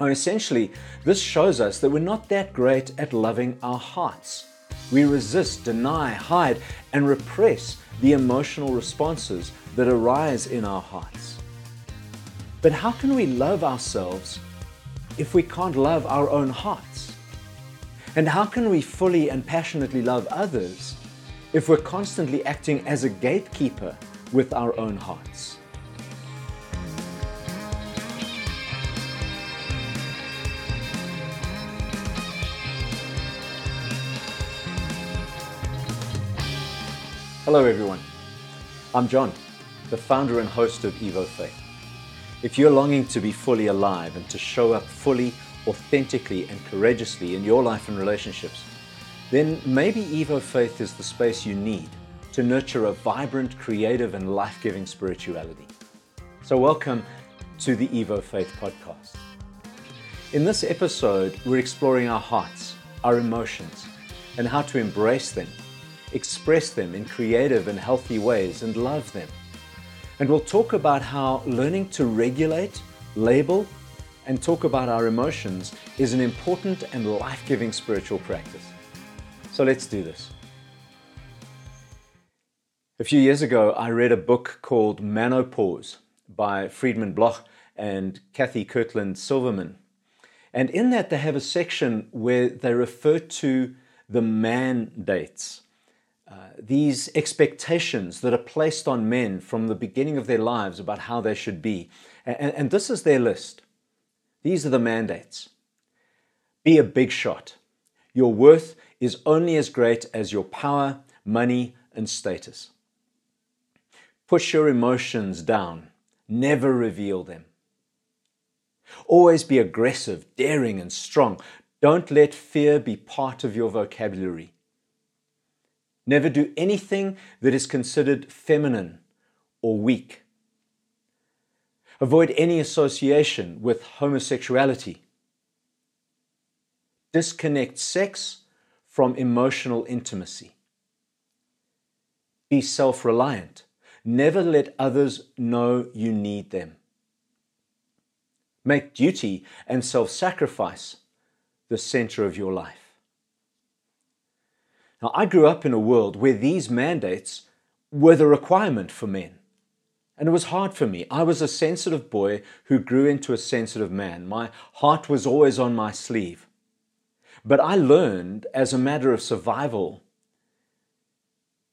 Now, essentially, this shows us that we're not that great at loving our hearts. We resist, deny, hide, and repress the emotional responses that arise in our hearts. But how can we love ourselves if we can't love our own hearts? And how can we fully and passionately love others if we're constantly acting as a gatekeeper with our own hearts? Hello, everyone. I'm John, the founder and host of Evo Faith. If you're longing to be fully alive and to show up fully, authentically, and courageously in your life and relationships, then maybe Evo Faith is the space you need to nurture a vibrant, creative, and life giving spirituality. So, welcome to the Evo Faith podcast. In this episode, we're exploring our hearts, our emotions, and how to embrace them express them in creative and healthy ways, and love them. And we'll talk about how learning to regulate, label, and talk about our emotions is an important and life giving spiritual practice. So let's do this. A few years ago, I read a book called Manopause by Friedman Bloch and Kathy Kirtland Silverman. And in that, they have a section where they refer to the mandates these expectations that are placed on men from the beginning of their lives about how they should be. And, and this is their list. These are the mandates. Be a big shot. Your worth is only as great as your power, money, and status. Push your emotions down. Never reveal them. Always be aggressive, daring, and strong. Don't let fear be part of your vocabulary. Never do anything that is considered feminine or weak. Avoid any association with homosexuality. Disconnect sex from emotional intimacy. Be self reliant. Never let others know you need them. Make duty and self sacrifice the center of your life. Now, I grew up in a world where these mandates were the requirement for men. And it was hard for me. I was a sensitive boy who grew into a sensitive man. My heart was always on my sleeve. But I learned, as a matter of survival,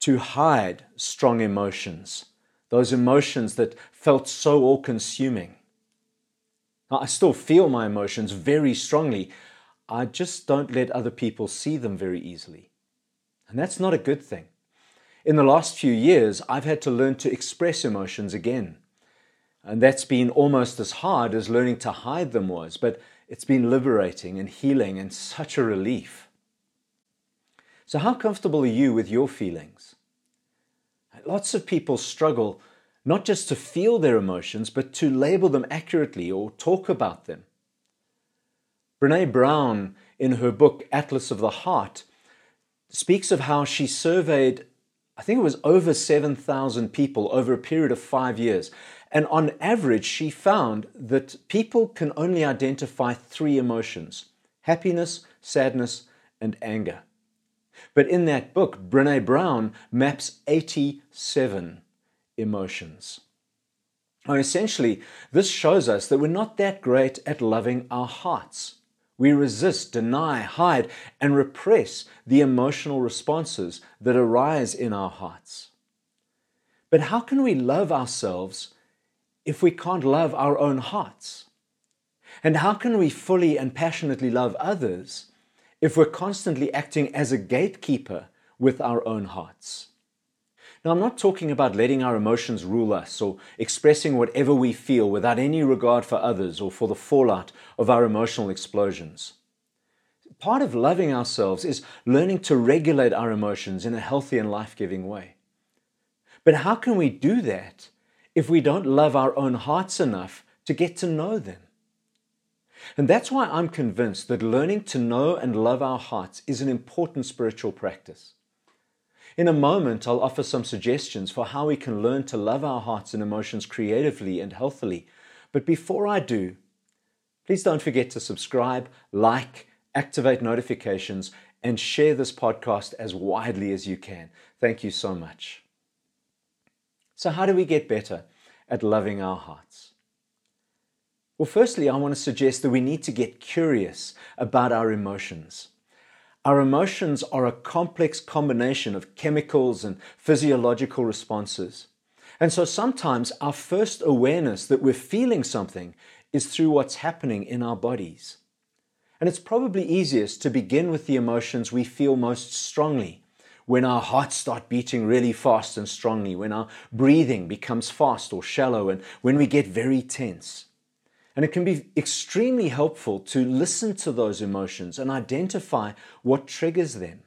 to hide strong emotions, those emotions that felt so all consuming. I still feel my emotions very strongly. I just don't let other people see them very easily. And that's not a good thing. In the last few years, I've had to learn to express emotions again. And that's been almost as hard as learning to hide them was, but it's been liberating and healing and such a relief. So, how comfortable are you with your feelings? Lots of people struggle not just to feel their emotions, but to label them accurately or talk about them. Brené Brown, in her book Atlas of the Heart, speaks of how she surveyed, I think it was over 7,000 people over a period of five years. And on average, she found that people can only identify three emotions happiness, sadness, and anger. But in that book, Brené Brown maps 87 emotions. Now, essentially, this shows us that we're not that great at loving our hearts. We resist, deny, hide, and repress the emotional responses that arise in our hearts. But how can we love ourselves if we can't love our own hearts? And how can we fully and passionately love others if we're constantly acting as a gatekeeper with our own hearts? Now, I'm not talking about letting our emotions rule us or expressing whatever we feel without any regard for others or for the fallout of our emotional explosions. Part of loving ourselves is learning to regulate our emotions in a healthy and life giving way. But how can we do that if we don't love our own hearts enough to get to know them? And that's why I'm convinced that learning to know and love our hearts is an important spiritual practice. In a moment, I'll offer some suggestions for how we can learn to love our hearts and emotions creatively and healthily. But before I do, Please don't forget to subscribe, like, activate notifications, and share this podcast as widely as you can. Thank you so much. So, how do we get better at loving our hearts? Well, firstly, I want to suggest that we need to get curious about our emotions. Our emotions are a complex combination of chemicals and physiological responses. And so sometimes our first awareness that we're feeling something is through what's happening in our bodies. And it's probably easiest to begin with the emotions we feel most strongly. When our hearts start beating really fast and strongly, when our breathing becomes fast or shallow, and when we get very tense. And it can be extremely helpful to listen to those emotions and identify what triggers them.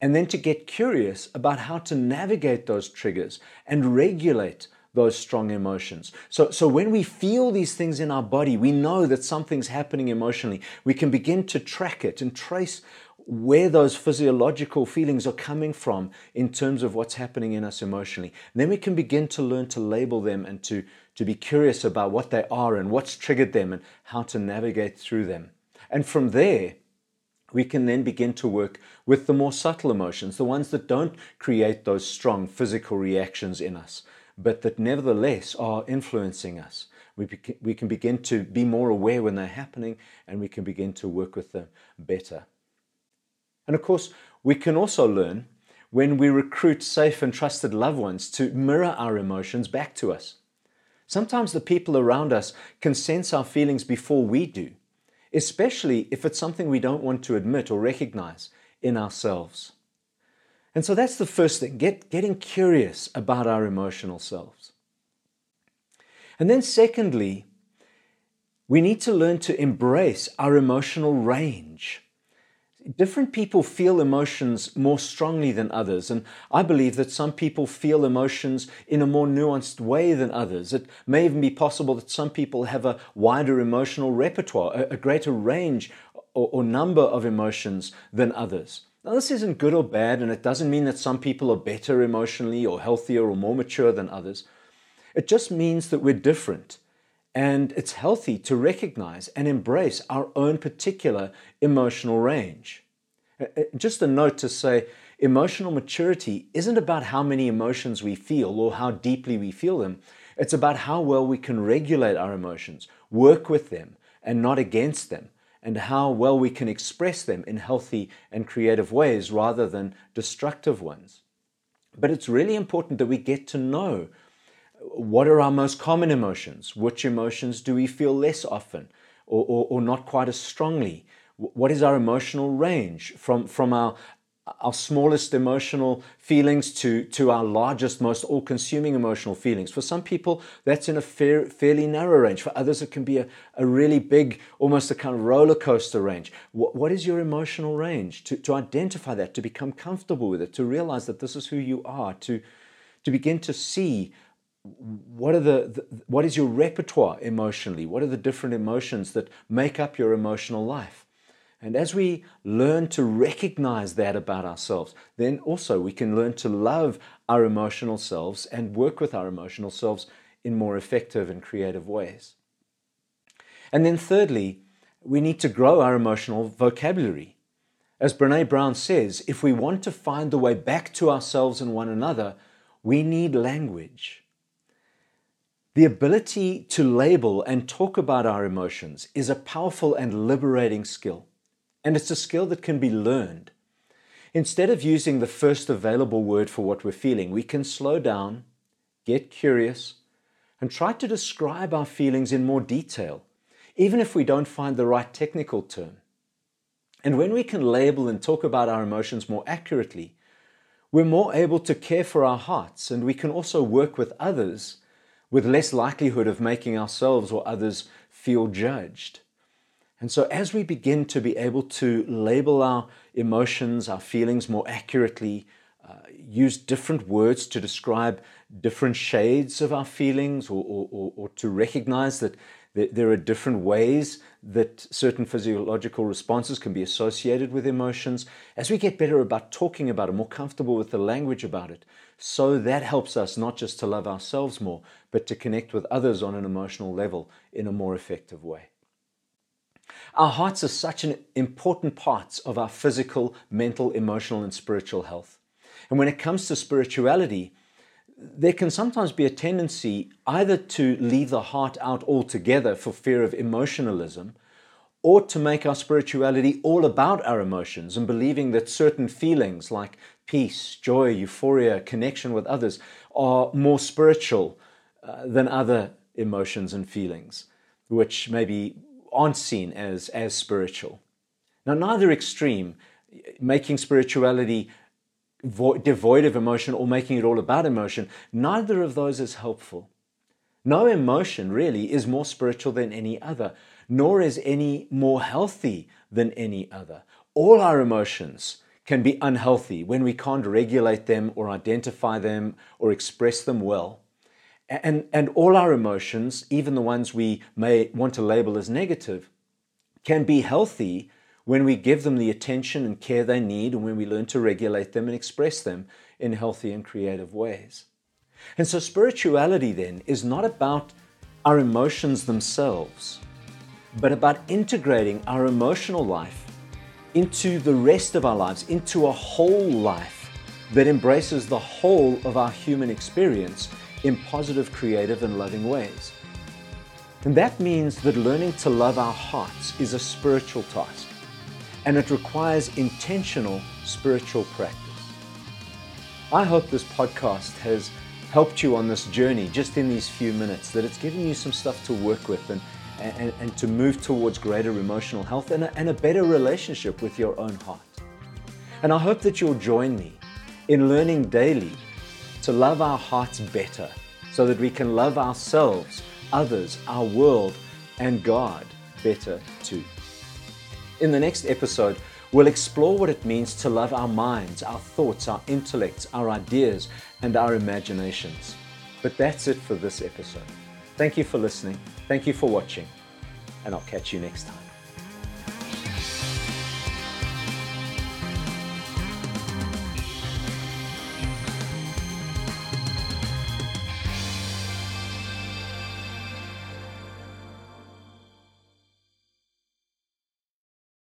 And then to get curious about how to navigate those triggers and regulate those strong emotions. So, so when we feel these things in our body, we know that something's happening emotionally. We can begin to track it and trace where those physiological feelings are coming from in terms of what's happening in us emotionally. And then we can begin to learn to label them and to, to be curious about what they are and what's triggered them and how to navigate through them. And from there, we can then begin to work with the more subtle emotions, the ones that don't create those strong physical reactions in us but that nevertheless are influencing us. We, be- we can begin to be more aware when they're happening and we can begin to work with them better. And of course, we can also learn when we recruit safe and trusted loved ones to mirror our emotions back to us. Sometimes the people around us can sense our feelings before we do, especially if it's something we don't want to admit or recognize in ourselves. And so that's the first thing get, getting curious about our emotional selves. And then, secondly, we need to learn to embrace our emotional range. Different people feel emotions more strongly than others, and I believe that some people feel emotions in a more nuanced way than others. It may even be possible that some people have a wider emotional repertoire, a, a greater range or, or number of emotions than others. Now, this isn't good or bad, and it doesn't mean that some people are better emotionally or healthier or more mature than others. It just means that we're different. And it's healthy to recognize and embrace our own particular emotional range. Uh, uh, just a note to say emotional maturity isn't about how many emotions we feel or how deeply we feel them. It's about how well we can regulate our emotions, work with them, and not against them and how well we can express them in healthy and creative ways rather than destructive ones. But it's really important that we get to know what are our most common emotions? Which emotions do we feel less often or, or, or not quite as strongly? What is our emotional range from, from our our smallest emotional feelings to, to our largest, most all consuming emotional feelings. For some people, that's in a fair, fairly narrow range. For others, it can be a, a really big, almost a kind of roller coaster range. What, what is your emotional range? To, to identify that, to become comfortable with it, to realize that this is who you are, to, to begin to see what are the, the, what is your repertoire emotionally what are the different emotions that make up your emotional life and as we learn to recognize that about ourselves, then also we can learn to love our emotional selves and work with our emotional selves in more effective and creative ways. And then, thirdly, we need to grow our emotional vocabulary. As Brené Brown says, if we want to find the way back to ourselves and one another, we need language. The ability to label and talk about our emotions is a powerful and liberating skill and it's a skill that can be learned. Instead of using the first available word for what we're feeling, we can slow down, get curious, and try to describe our feelings in more detail, even if we don't find the right technical term. And when we can label and talk about our emotions more accurately, we're more able to care for our hearts and we can also work with others with less likelihood of making ourselves or others feel judged. And so, as we begin to be able to label our emotions, our feelings more accurately, uh, use different words to describe different shades of our feelings, or, or, or to recognize that there are different ways that certain physiological responses can be associated with emotions, as we get better about talking about it, more comfortable with the language about it, so that helps us not just to love ourselves more, but to connect with others on an emotional level in a more effective way. Our hearts are such an important part of our physical, mental, emotional, and spiritual health. And when it comes to spirituality, there can sometimes be a tendency either to leave the heart out altogether for fear of emotionalism, or to make our spirituality all about our emotions and believing that certain feelings like peace, joy, euphoria, connection with others are more spiritual uh, than other emotions and feelings, which maybe aren't seen as, as spiritual. Now, neither extreme, making spirituality devoid of emotion or making it all about emotion, neither of those is helpful. No emotion really is more spiritual than any other, nor is any more healthy than any other. All our emotions can be unhealthy when we can't regulate them or identify them or express them well. And, and all our emotions, even the ones we may want to label as negative, can be healthy when we give them the attention and care they need, and when we learn to regulate them and express them in healthy and creative ways. And so, spirituality then is not about our emotions themselves, but about integrating our emotional life into the rest of our lives, into a whole life that embraces the whole of our human experience in positive, creative, and loving ways. And that means that learning to love our hearts is a spiritual task and it requires intentional spiritual practice. I hope this podcast has helped you on this journey just in these few minutes, that it's given you some stuff to work with and, and, and to move towards greater emotional health and a, and a better relationship with your own heart. And I hope that you'll join me in learning daily to love our hearts better so that we can love ourselves, others, our world, and God better too. In the next episode, we'll explore what it means to love our minds, our thoughts, our intellects, our ideas, and our imaginations. But that's it for this episode. Thank you for listening. Thank you for watching. And I'll catch you next time.